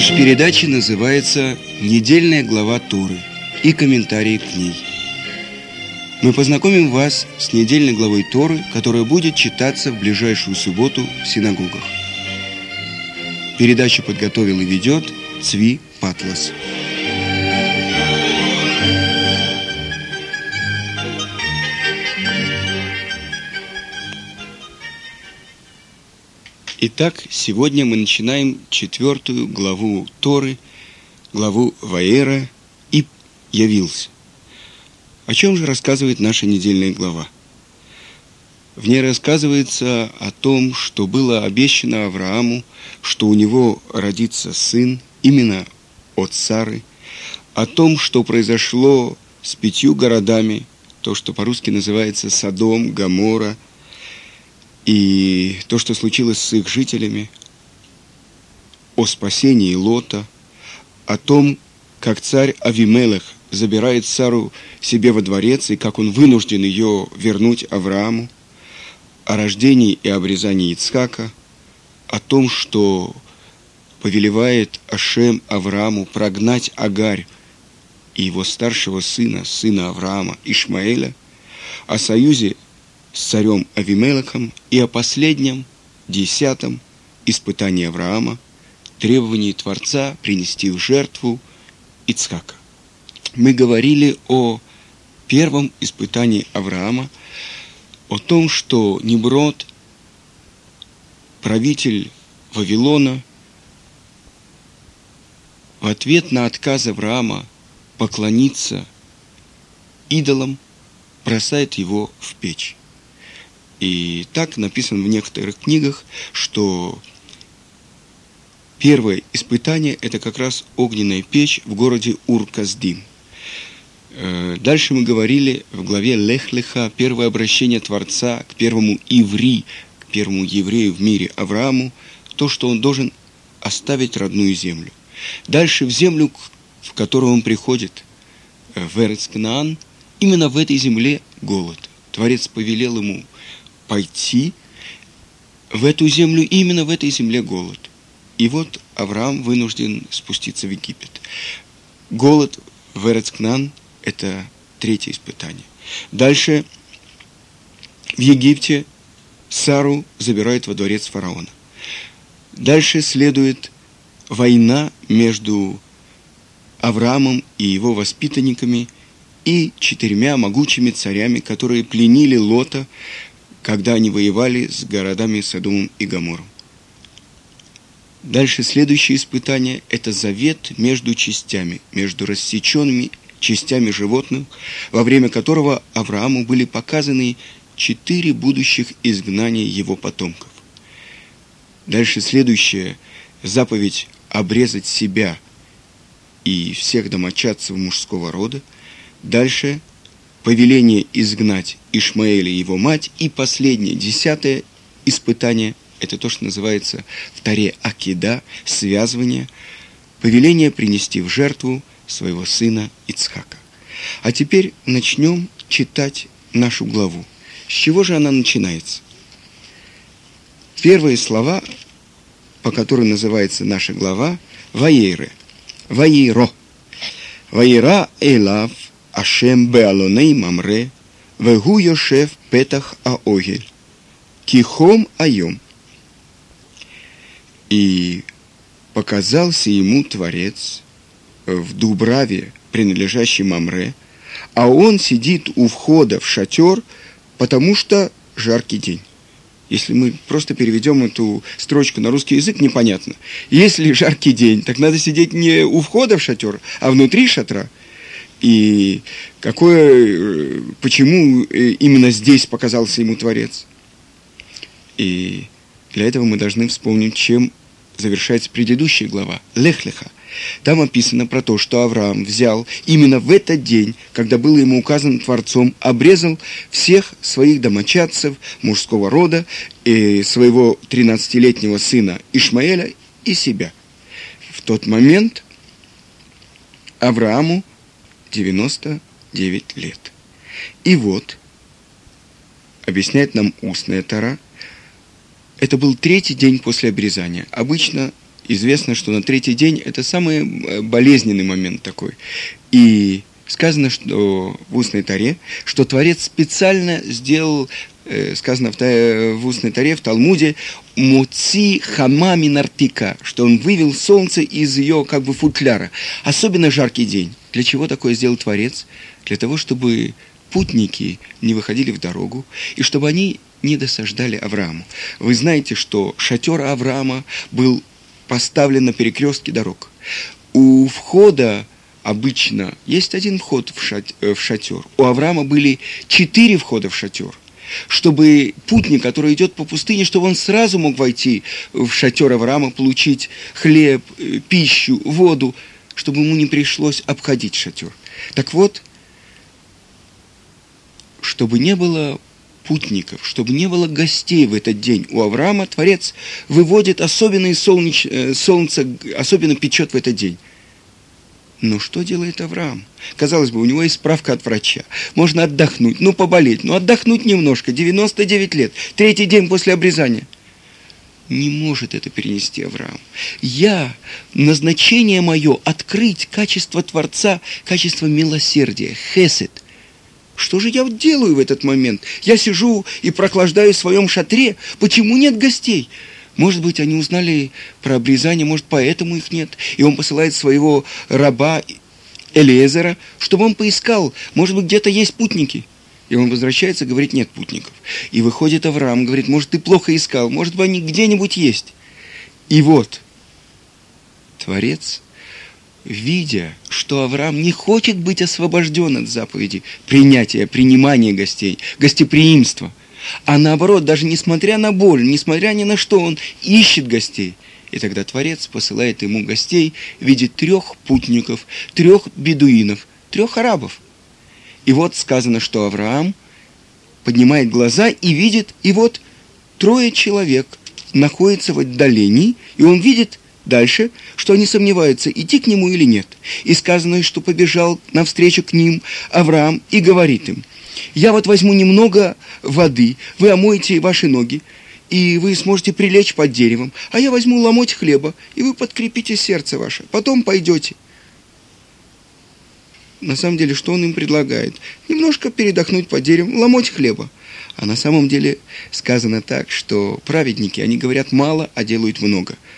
Наша передача называется «Недельная глава Туры» и комментарии к ней. Мы познакомим вас с недельной главой Торы, которая будет читаться в ближайшую субботу в синагогах. Передачу подготовил и ведет Цви Патлас. Итак, сегодня мы начинаем четвертую главу Торы, главу Ваера и явился. О чем же рассказывает наша недельная глава? В ней рассказывается о том, что было обещано Аврааму, что у него родится сын, именно от Сары, о том, что произошло с пятью городами, то, что по-русски называется Содом, Гамора – и то, что случилось с их жителями, о спасении Лота, о том, как царь Авимелех забирает Сару себе во дворец и как он вынужден ее вернуть Аврааму, о рождении и обрезании Ицхака, о том, что повелевает Ашем Аврааму прогнать Агарь и его старшего сына, сына Авраама, Ишмаэля, о союзе с царем Авимелехом и о последнем, десятом испытании Авраама, требовании Творца принести в жертву Ицхака. Мы говорили о первом испытании Авраама, о том, что Неброд, правитель Вавилона, в ответ на отказ Авраама поклониться идолам, бросает его в печь. И так написано в некоторых книгах, что первое испытание – это как раз огненная печь в городе Ур-Каздим. Э, дальше мы говорили в главе Лехлеха первое обращение Творца к первому иври, к первому еврею в мире Аврааму, то, что он должен оставить родную землю. Дальше в землю, в которую он приходит, э, в Эрецкнаан, именно в этой земле голод. Творец повелел ему пойти в эту землю, именно в этой земле голод. И вот Авраам вынужден спуститься в Египет. Голод в Эрецкнан – это третье испытание. Дальше в Египте Сару забирают во дворец фараона. Дальше следует война между Авраамом и его воспитанниками и четырьмя могучими царями, которые пленили Лота, когда они воевали с городами Содомом и Гомором. Дальше следующее испытание – это завет между частями, между рассеченными частями животных, во время которого Аврааму были показаны четыре будущих изгнания его потомков. Дальше следующее – заповедь обрезать себя и всех домочадцев мужского рода. Дальше повеление изгнать Ишмаэля и его мать, и последнее, десятое испытание, это то, что называется в Таре Акида, связывание, повеление принести в жертву своего сына Ицхака. А теперь начнем читать нашу главу. С чего же она начинается? Первые слова, по которым называется наша глава, «Ваейры», «Ваейро», «Ваейра Эйлав Ашем Беалоней Мамре, Вегу Йошев Петах Аогель, Кихом Айом. И показался ему Творец в Дубраве, принадлежащей Мамре, а он сидит у входа в шатер, потому что жаркий день. Если мы просто переведем эту строчку на русский язык, непонятно. Если жаркий день, так надо сидеть не у входа в шатер, а внутри шатра – и какое, почему э, именно здесь показался ему Творец. И для этого мы должны вспомнить, чем завершается предыдущая глава, Лехлеха. Там описано про то, что Авраам взял именно в этот день, когда было ему указано Творцом, обрезал всех своих домочадцев мужского рода, и своего 13-летнего сына Ишмаэля и себя. В тот момент Аврааму 99 лет. И вот, объясняет нам устная Тара, это был третий день после обрезания. Обычно известно, что на третий день это самый э, болезненный момент такой. И сказано что в устной таре, что Творец специально сделал, э, сказано в, в устной таре, в Талмуде, муци хама минартика, что он вывел солнце из ее как бы футляра. Особенно жаркий день. Для чего такое сделал Творец? Для того, чтобы путники не выходили в дорогу, и чтобы они не досаждали Аврааму. Вы знаете, что шатер Авраама был поставлен на перекрестке дорог. У входа обычно есть один вход в, шат, э, в шатер. У Авраама были четыре входа в шатер. Чтобы путник, который идет по пустыне, чтобы он сразу мог войти в шатер Авраама, получить хлеб, э, пищу, воду, чтобы ему не пришлось обходить шатер. Так вот, чтобы не было путников, чтобы не было гостей в этот день. У Авраама Творец выводит особенное солнеч... Э, солнце, особенно печет в этот день. Но что делает Авраам? Казалось бы, у него есть справка от врача. Можно отдохнуть, ну поболеть, ну отдохнуть немножко. 99 лет, третий день после обрезания. Не может это перенести Авраам. Я, назначение мое, открыть качество Творца, качество милосердия, хесед – что же я делаю в этот момент? Я сижу и прохлаждаю в своем шатре. Почему нет гостей? Может быть, они узнали про обрезание, может, поэтому их нет. И он посылает своего раба Элиезера, чтобы он поискал. Может быть, где-то есть путники. И он возвращается, говорит, нет путников. И выходит Авраам, говорит, может, ты плохо искал, может быть, они где-нибудь есть. И вот, Творец видя, что Авраам не хочет быть освобожден от заповеди принятия, принимания гостей, гостеприимства, а наоборот, даже несмотря на боль, несмотря ни на что, он ищет гостей. И тогда Творец посылает ему гостей в виде трех путников, трех бедуинов, трех арабов. И вот сказано, что Авраам поднимает глаза и видит, и вот трое человек находятся в отдалении, и он видит Дальше, что они сомневаются, идти к нему или нет. И сказано, что побежал навстречу к ним Авраам и говорит им, «Я вот возьму немного воды, вы омоете ваши ноги, и вы сможете прилечь под деревом, а я возьму ломоть хлеба, и вы подкрепите сердце ваше, потом пойдете». На самом деле, что он им предлагает? Немножко передохнуть под деревом, ломоть хлеба. А на самом деле сказано так, что праведники, они говорят мало, а делают много –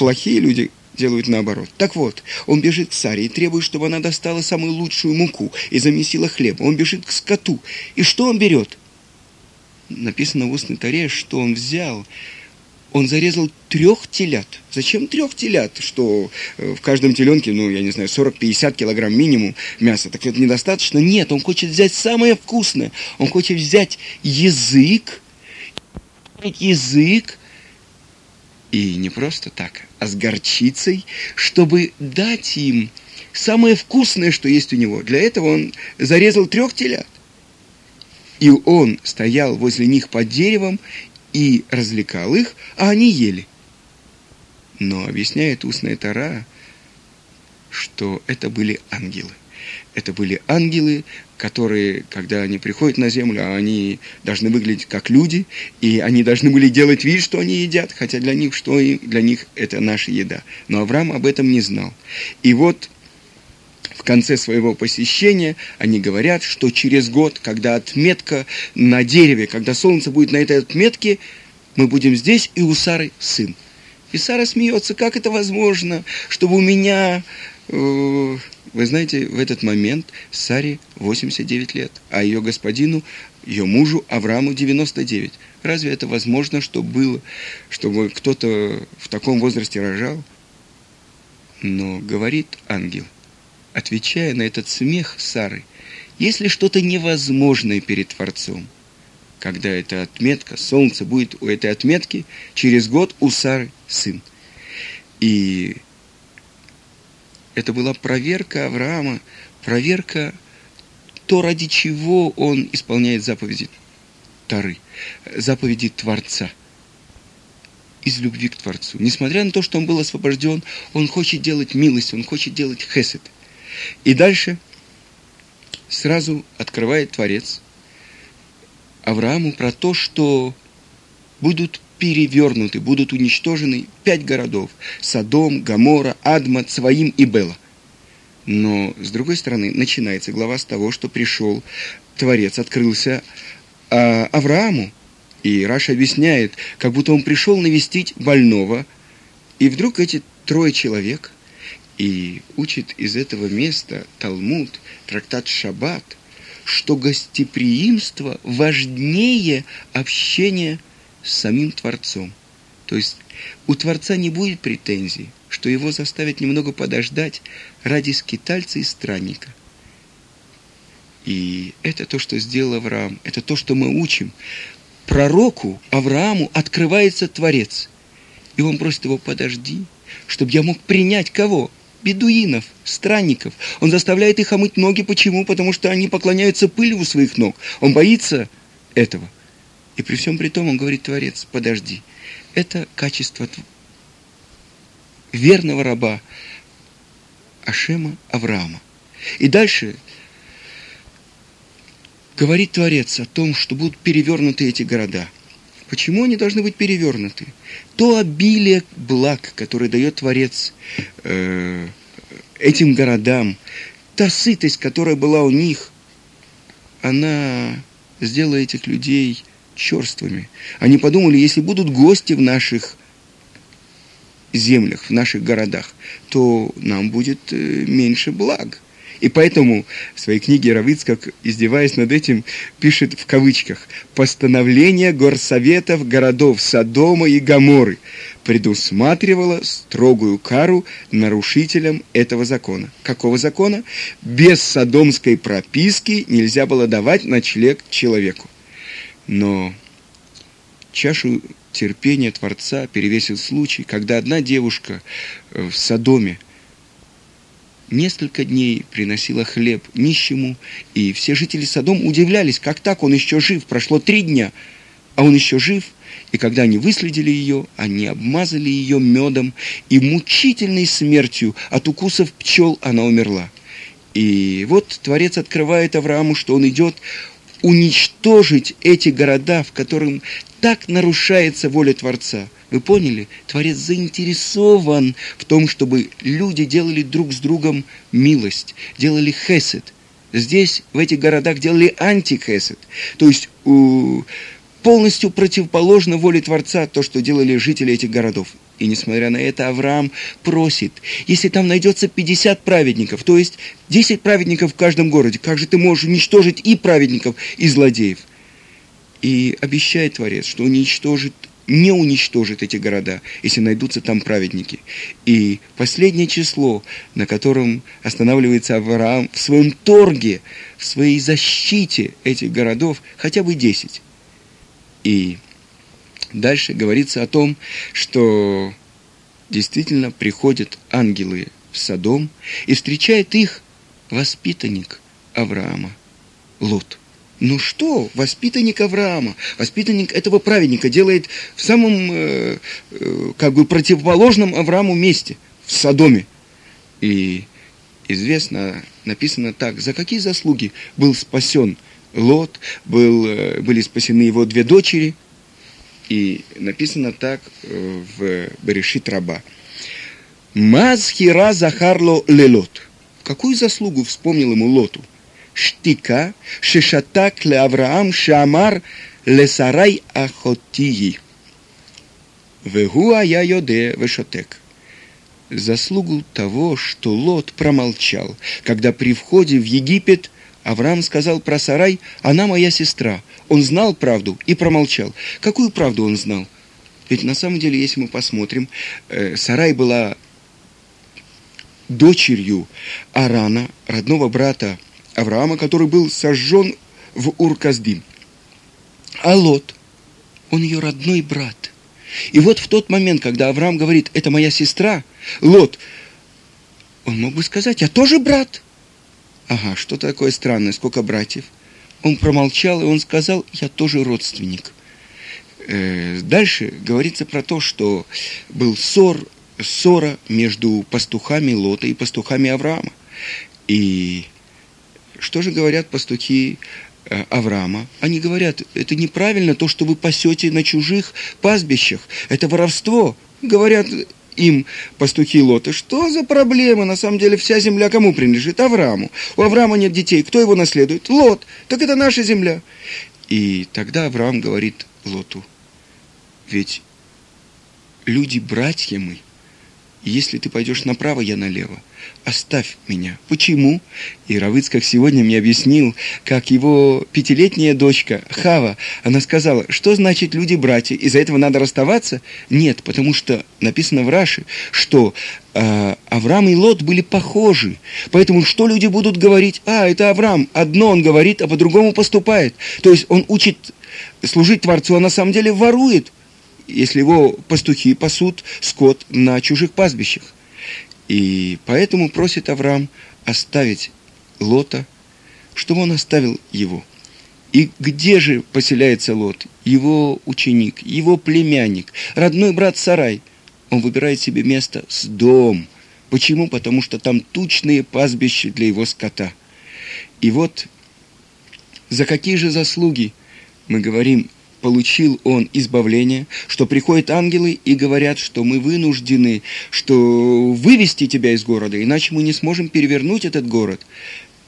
Плохие люди делают наоборот. Так вот, он бежит к Саре и требует, чтобы она достала самую лучшую муку и замесила хлеб. Он бежит к скоту. И что он берет? Написано в устной таре, что он взял он зарезал трех телят. Зачем трех телят? Что э, в каждом теленке, ну, я не знаю, 40-50 килограмм минимум мяса. Так это недостаточно? Нет, он хочет взять самое вкусное. Он хочет взять язык, язык и не просто так, а с горчицей, чтобы дать им самое вкусное, что есть у него. Для этого он зарезал трех телят. И он стоял возле них под деревом и развлекал их, а они ели. Но объясняет устная Тара, что это были ангелы. Это были ангелы, которые, когда они приходят на землю, они должны выглядеть как люди, и они должны были делать вид, что они едят, хотя для них, что для них это наша еда. Но Авраам об этом не знал. И вот в конце своего посещения они говорят, что через год, когда отметка на дереве, когда солнце будет на этой отметке, мы будем здесь, и у Сары сын. И Сара смеется, как это возможно, чтобы у меня э, вы знаете, в этот момент Саре 89 лет, а ее господину, ее мужу Аврааму 99. Разве это возможно, что было, чтобы кто-то в таком возрасте рожал? Но говорит ангел, отвечая на этот смех Сары, если что-то невозможное перед Творцом, когда эта отметка, солнце будет у этой отметки, через год у Сары сын. И это была проверка Авраама, проверка то, ради чего он исполняет заповеди Тары, заповеди Творца. Из любви к Творцу. Несмотря на то, что он был освобожден, он хочет делать милость, он хочет делать хесед. И дальше сразу открывает Творец Аврааму про то, что будут перевернуты, будут уничтожены пять городов – Содом, Гамора, Адма, Цваим и Бела. Но, с другой стороны, начинается глава с того, что пришел Творец, открылся а, Аврааму. И Раша объясняет, как будто он пришел навестить больного, и вдруг эти трое человек, и учит из этого места Талмуд, трактат Шаббат, что гостеприимство важнее общения с самим Творцом. То есть у Творца не будет претензий, что его заставят немного подождать ради скитальца и странника. И это то, что сделал Авраам, это то, что мы учим. Пророку Аврааму открывается Творец. И он просит его, подожди, чтобы я мог принять кого? Бедуинов, странников. Он заставляет их омыть ноги. Почему? Потому что они поклоняются пыли у своих ног. Он боится этого. И при всем при том он говорит, Творец, подожди. Это качество верного раба Ашема Авраама. И дальше говорит Творец о том, что будут перевернуты эти города. Почему они должны быть перевернуты? То обилие благ, которое дает Творец э, этим городам, та сытость, которая была у них, она сделала этих людей черствыми. Они подумали, если будут гости в наших землях, в наших городах, то нам будет э, меньше благ. И поэтому в своей книге Равицкак, издеваясь над этим, пишет в кавычках «Постановление горсоветов городов Содома и Гаморы предусматривало строгую кару нарушителям этого закона». Какого закона? Без содомской прописки нельзя было давать ночлег человеку. Но чашу терпения Творца перевесил случай, когда одна девушка э, в Содоме несколько дней приносила хлеб нищему, и все жители Содом удивлялись, как так он еще жив, прошло три дня, а он еще жив, и когда они выследили ее, они обмазали ее медом, и мучительной смертью от укусов пчел она умерла. И вот Творец открывает Аврааму, что он идет уничтожить эти города, в которых так нарушается воля Творца. Вы поняли? Творец заинтересован в том, чтобы люди делали друг с другом милость, делали хесед. Здесь, в этих городах, делали антихесед. То есть полностью противоположно воле Творца то, что делали жители этих городов. И несмотря на это, Авраам просит, если там найдется 50 праведников, то есть 10 праведников в каждом городе, как же ты можешь уничтожить и праведников, и злодеев? И обещает Творец, что уничтожит, не уничтожит эти города, если найдутся там праведники. И последнее число, на котором останавливается Авраам в своем торге, в своей защите этих городов, хотя бы 10. И дальше говорится о том, что действительно приходят ангелы в Содом и встречает их воспитанник Авраама, Лот. Ну что, воспитанник Авраама, воспитанник этого праведника делает в самом, э, э, как бы, противоположном Аврааму месте, в Содоме. И известно, написано так, за какие заслуги был спасен Лот, был, э, были спасены его две дочери, и написано так э, в Берешит Раба. Мазхира Захарло Лелот. Какую заслугу вспомнил ему Лоту? штика, шешатак ле Авраам шамар лесарай ахотии. Вегуа я йоде вешотек. Заслугу того, что Лот промолчал, когда при входе в Египет Авраам сказал про Сарай, она моя сестра. Он знал правду и промолчал. Какую правду он знал? Ведь на самом деле, если мы посмотрим, э, Сарай была дочерью Арана, родного брата Авраама, который был сожжен в Урказдим. А Лот, он ее родной брат. И вот в тот момент, когда Авраам говорит, это моя сестра, Лот, он мог бы сказать, я тоже брат. Ага, что такое странное, сколько братьев? Он промолчал, и он сказал, я тоже родственник. Э, дальше говорится про то, что был ссор, ссора между пастухами Лота и пастухами Авраама. И что же говорят пастухи э, Авраама? Они говорят, это неправильно то, что вы пасете на чужих пастбищах. Это воровство. Говорят им пастухи Лота, что за проблема? На самом деле вся земля кому принадлежит? Аврааму. У Авраама нет детей. Кто его наследует? Лот. Так это наша земля. И тогда Авраам говорит Лоту, ведь люди братья мы – если ты пойдешь направо, я налево. Оставь меня. Почему? И Равыцкак сегодня мне объяснил, как его пятилетняя дочка Хава, она сказала, что значит люди-братья, из-за этого надо расставаться? Нет, потому что написано в Раше, что э, Авраам и Лот были похожи. Поэтому что люди будут говорить? А, это Авраам. Одно он говорит, а по-другому поступает. То есть он учит служить Творцу, а на самом деле ворует если его пастухи пасут скот на чужих пастбищах. И поэтому просит Авраам оставить Лота, чтобы он оставил его. И где же поселяется Лот? Его ученик, его племянник, родной брат Сарай. Он выбирает себе место с дом. Почему? Потому что там тучные пастбища для его скота. И вот за какие же заслуги мы говорим получил он избавление, что приходят ангелы и говорят, что мы вынуждены, что вывести тебя из города, иначе мы не сможем перевернуть этот город.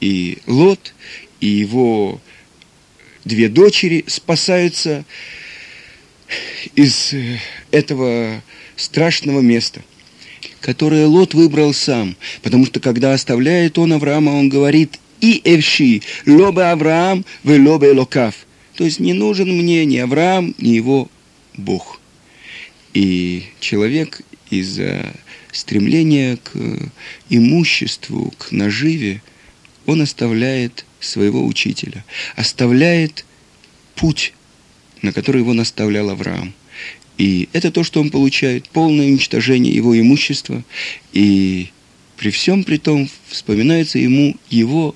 И Лот, и его две дочери спасаются из этого страшного места, которое Лот выбрал сам, потому что когда оставляет он Авраама, он говорит «И эвши, лобе Авраам, вы лобе локав». То есть не нужен мне ни Авраам, ни его Бог. И человек из-за стремления к имуществу, к наживе, он оставляет своего учителя, оставляет путь, на который его наставлял Авраам. И это то, что он получает, полное уничтожение его имущества. И при всем при том вспоминается ему его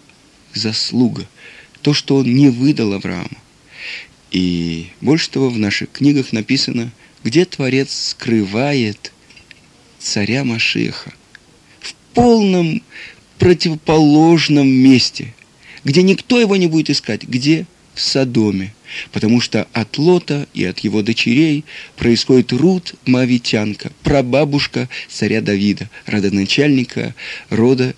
заслуга, то, что он не выдал Аврааму. И больше того, в наших книгах написано, где Творец скрывает царя Машеха. В полном противоположном месте, где никто его не будет искать. Где? В Содоме. Потому что от Лота и от его дочерей происходит Рут Мавитянка, прабабушка царя Давида, родоначальника рода,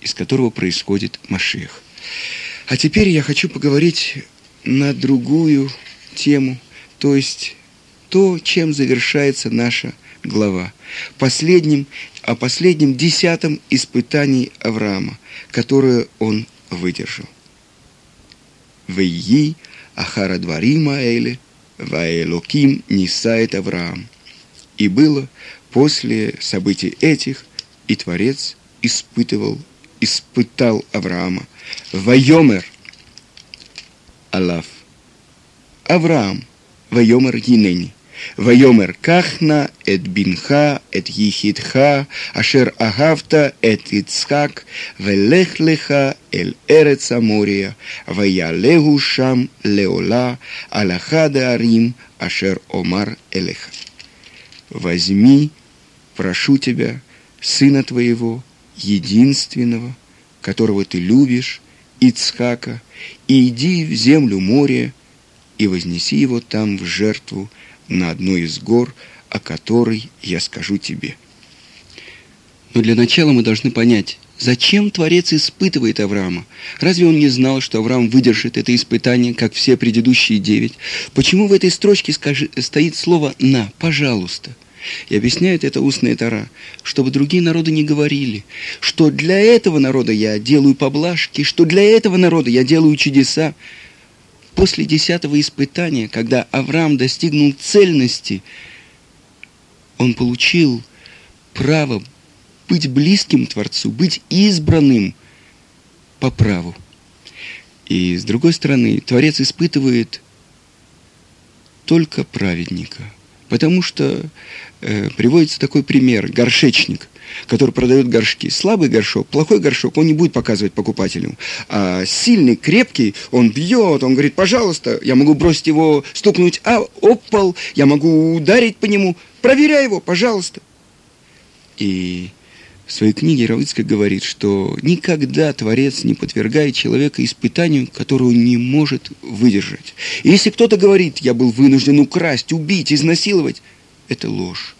из которого происходит Машех. А теперь я хочу поговорить на другую тему, то есть то, чем завершается наша глава. Последним, о последнем десятом испытании Авраама, которое он выдержал. Вейи Ахара Дварима Эйле, Ваэлоким Нисает Авраам. И было после событий этих, и Творец испытывал, испытал Авраама. Вайомер – עליו. אברהם, ויאמר הנני, ויאמר קח נא את בנך, את יחידך, אשר אהבת את יצחק, ולך לך אל ארץ המוריה, ויעלהו שם לעולה על אחד הערים, אשר אומר אליך. Возьми, прошу тебя, сына твоего, единственного, которого ты любишь, Ицхака, и иди в землю моря, и вознеси его там в жертву на одной из гор, о которой я скажу тебе. Но для начала мы должны понять, зачем Творец испытывает Авраама? Разве он не знал, что Авраам выдержит это испытание, как все предыдущие девять? Почему в этой строчке стоит слово «на», «пожалуйста»? И объясняет это устная Тара, чтобы другие народы не говорили, что для этого народа я делаю поблажки, что для этого народа я делаю чудеса. После десятого испытания, когда Авраам достигнул цельности, он получил право быть близким Творцу, быть избранным по праву. И с другой стороны, Творец испытывает только праведника – Потому что э, приводится такой пример, горшечник, который продает горшки. Слабый горшок, плохой горшок, он не будет показывать покупателю. А сильный, крепкий, он бьет, он говорит, пожалуйста, я могу бросить его, стукнуть а, об пол, я могу ударить по нему, проверяй его, пожалуйста. И В своей книге Равыцкая говорит, что никогда Творец не подвергает человека испытанию, которое он не может выдержать. И если кто-то говорит, я был вынужден украсть, убить, изнасиловать, это ложь.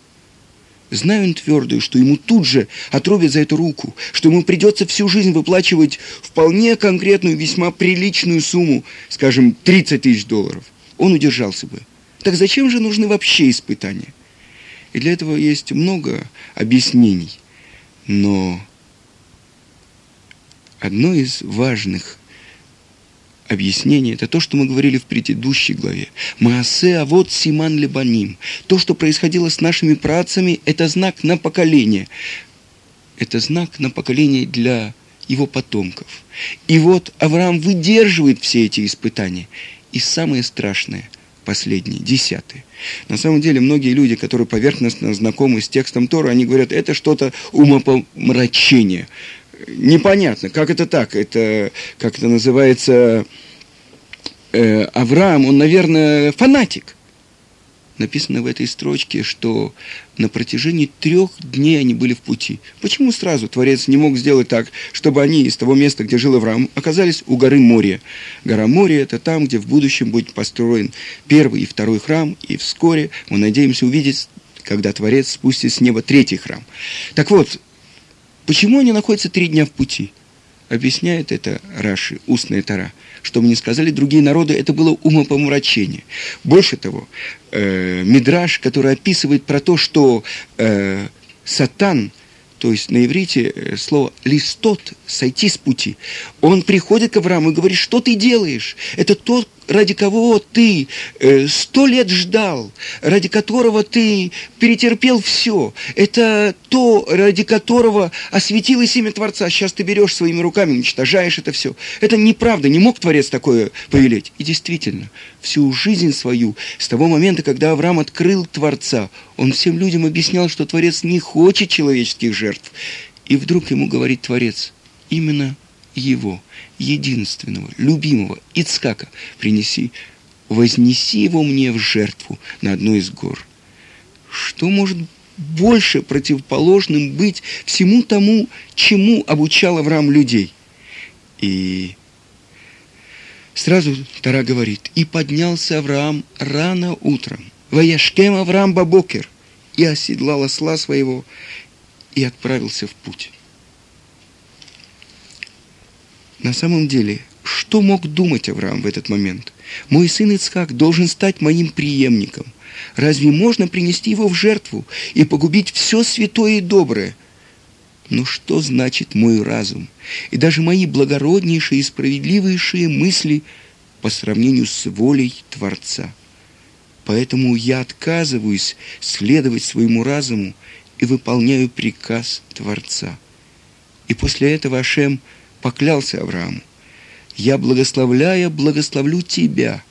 Знаю он твердую, что ему тут же отрубят за эту руку, что ему придется всю жизнь выплачивать вполне конкретную, весьма приличную сумму, скажем, 30 тысяч долларов. Он удержался бы. Так зачем же нужны вообще испытания? И для этого есть много объяснений – но одно из важных объяснений – это то, что мы говорили в предыдущей главе. Маасе, а вот Симан Лебаним. То, что происходило с нашими працами, это знак на поколение. Это знак на поколение для его потомков. И вот Авраам выдерживает все эти испытания. И самое страшное – последний, десятый. На самом деле, многие люди, которые поверхностно знакомы с текстом Тора, они говорят, это что-то умопомрачение. Непонятно, как это так? Это, как это называется, э, Авраам, он, наверное, фанатик написано в этой строчке, что на протяжении трех дней они были в пути. Почему сразу Творец не мог сделать так, чтобы они из того места, где жил Авраам, оказались у горы Мория? Гора Мория – это там, где в будущем будет построен первый и второй храм, и вскоре мы надеемся увидеть, когда Творец спустит с неба третий храм. Так вот, почему они находятся три дня в пути? Объясняет это Раши, устная Тара – чтобы не сказали другие народы, это было умопомрачение. Больше того, э, Мидраш, который описывает про то, что э, Сатан – то есть на иврите э, слово «листот» – «сойти с пути». Он приходит к Аврааму и говорит, что ты делаешь? Это тот, ради кого ты э, сто лет ждал, ради которого ты перетерпел все. Это то, ради которого осветилось имя Творца. Сейчас ты берешь своими руками, уничтожаешь это все. Это неправда, не мог Творец такое повелеть. И действительно, всю жизнь свою, с того момента, когда Авраам открыл Творца, он всем людям объяснял, что Творец не хочет человеческих жертв. И вдруг ему говорит Творец, именно его, единственного, любимого Ицкака, принеси, вознеси его мне в жертву на одной из гор. Что может больше противоположным быть всему тому, чему обучал Авраам людей? И сразу Тара говорит, и поднялся Авраам рано утром, вояшкем Авраам Бабокер, и оседлал осла своего, и отправился в путь. На самом деле, что мог думать Авраам в этот момент? Мой сын Ицхак должен стать моим преемником. Разве можно принести его в жертву и погубить все святое и доброе? Но что значит мой разум? И даже мои благороднейшие и справедливейшие мысли по сравнению с волей Творца. Поэтому я отказываюсь следовать своему разуму и выполняю приказ Творца. И после этого Ашем – поклялся Аврааму, «Я, благословляя, благословлю тебя,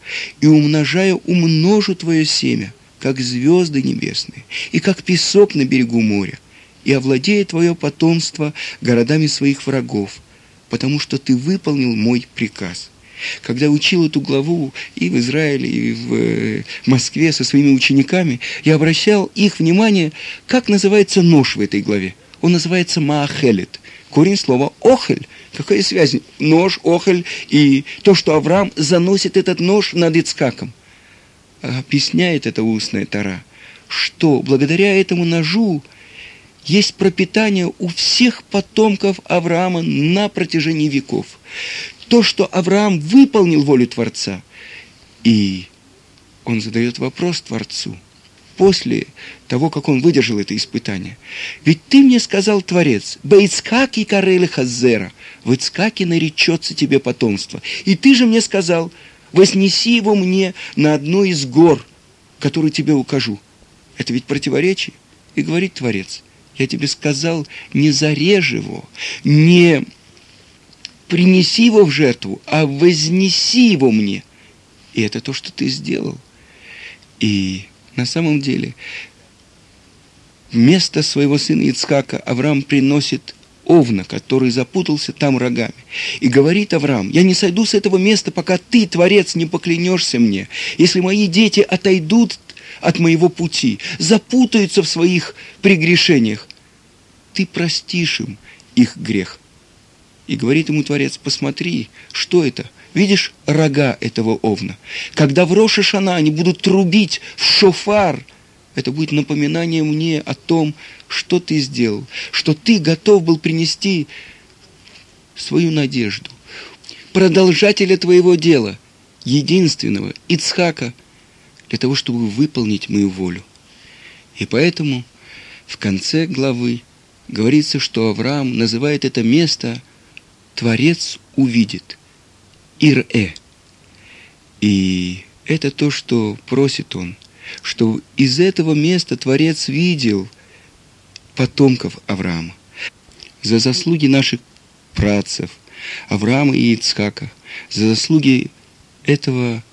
и умножая, умножу твое семя, как звезды небесные, и как песок на берегу моря, и овладея твое потомство городами своих врагов, потому что ты выполнил мой приказ». Когда учил эту главу и в Израиле, и в э, Москве со своими учениками, я обращал их внимание, как называется нож в этой главе. Он называется Маахелет. Корень слова «охель», Какая связь? Нож, охоль и то, что Авраам заносит этот нож над Ицкаком. Объясняет это устная Тара, что благодаря этому ножу есть пропитание у всех потомков Авраама на протяжении веков. То, что Авраам выполнил волю Творца, и он задает вопрос Творцу – после того, как он выдержал это испытание. Ведь ты мне сказал, Творец, Бейцкаки Карели Хазера, в Ицкаке наречется тебе потомство. И ты же мне сказал, вознеси его мне на одну из гор, которую тебе укажу. Это ведь противоречие. И говорит Творец, я тебе сказал, не зарежь его, не принеси его в жертву, а вознеси его мне. И это то, что ты сделал. И на самом деле, вместо своего сына Ицкака Авраам приносит овна, который запутался там рогами. И говорит Авраам, я не сойду с этого места, пока ты, Творец, не поклянешься мне. Если мои дети отойдут от моего пути, запутаются в своих прегрешениях, ты простишь им их грех. И говорит ему Творец, посмотри, что это? Видишь рога этого овна? Когда в Рошашана они будут трубить в шофар, это будет напоминание мне о том, что ты сделал, что ты готов был принести свою надежду, продолжателя твоего дела, единственного, Ицхака, для того, чтобы выполнить мою волю. И поэтому в конце главы говорится, что Авраам называет это место «Творец увидит» Ир-э. И это то, что просит он, что из этого места Творец видел потомков Авраама. За заслуги наших працев, Авраама и Ицхака, за заслуги этого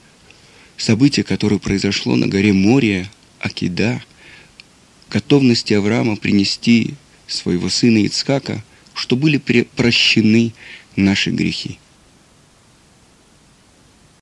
события, которое произошло на горе Мория, Акида, готовности Авраама принести своего сына Ицхака, что были прощены наши грехи.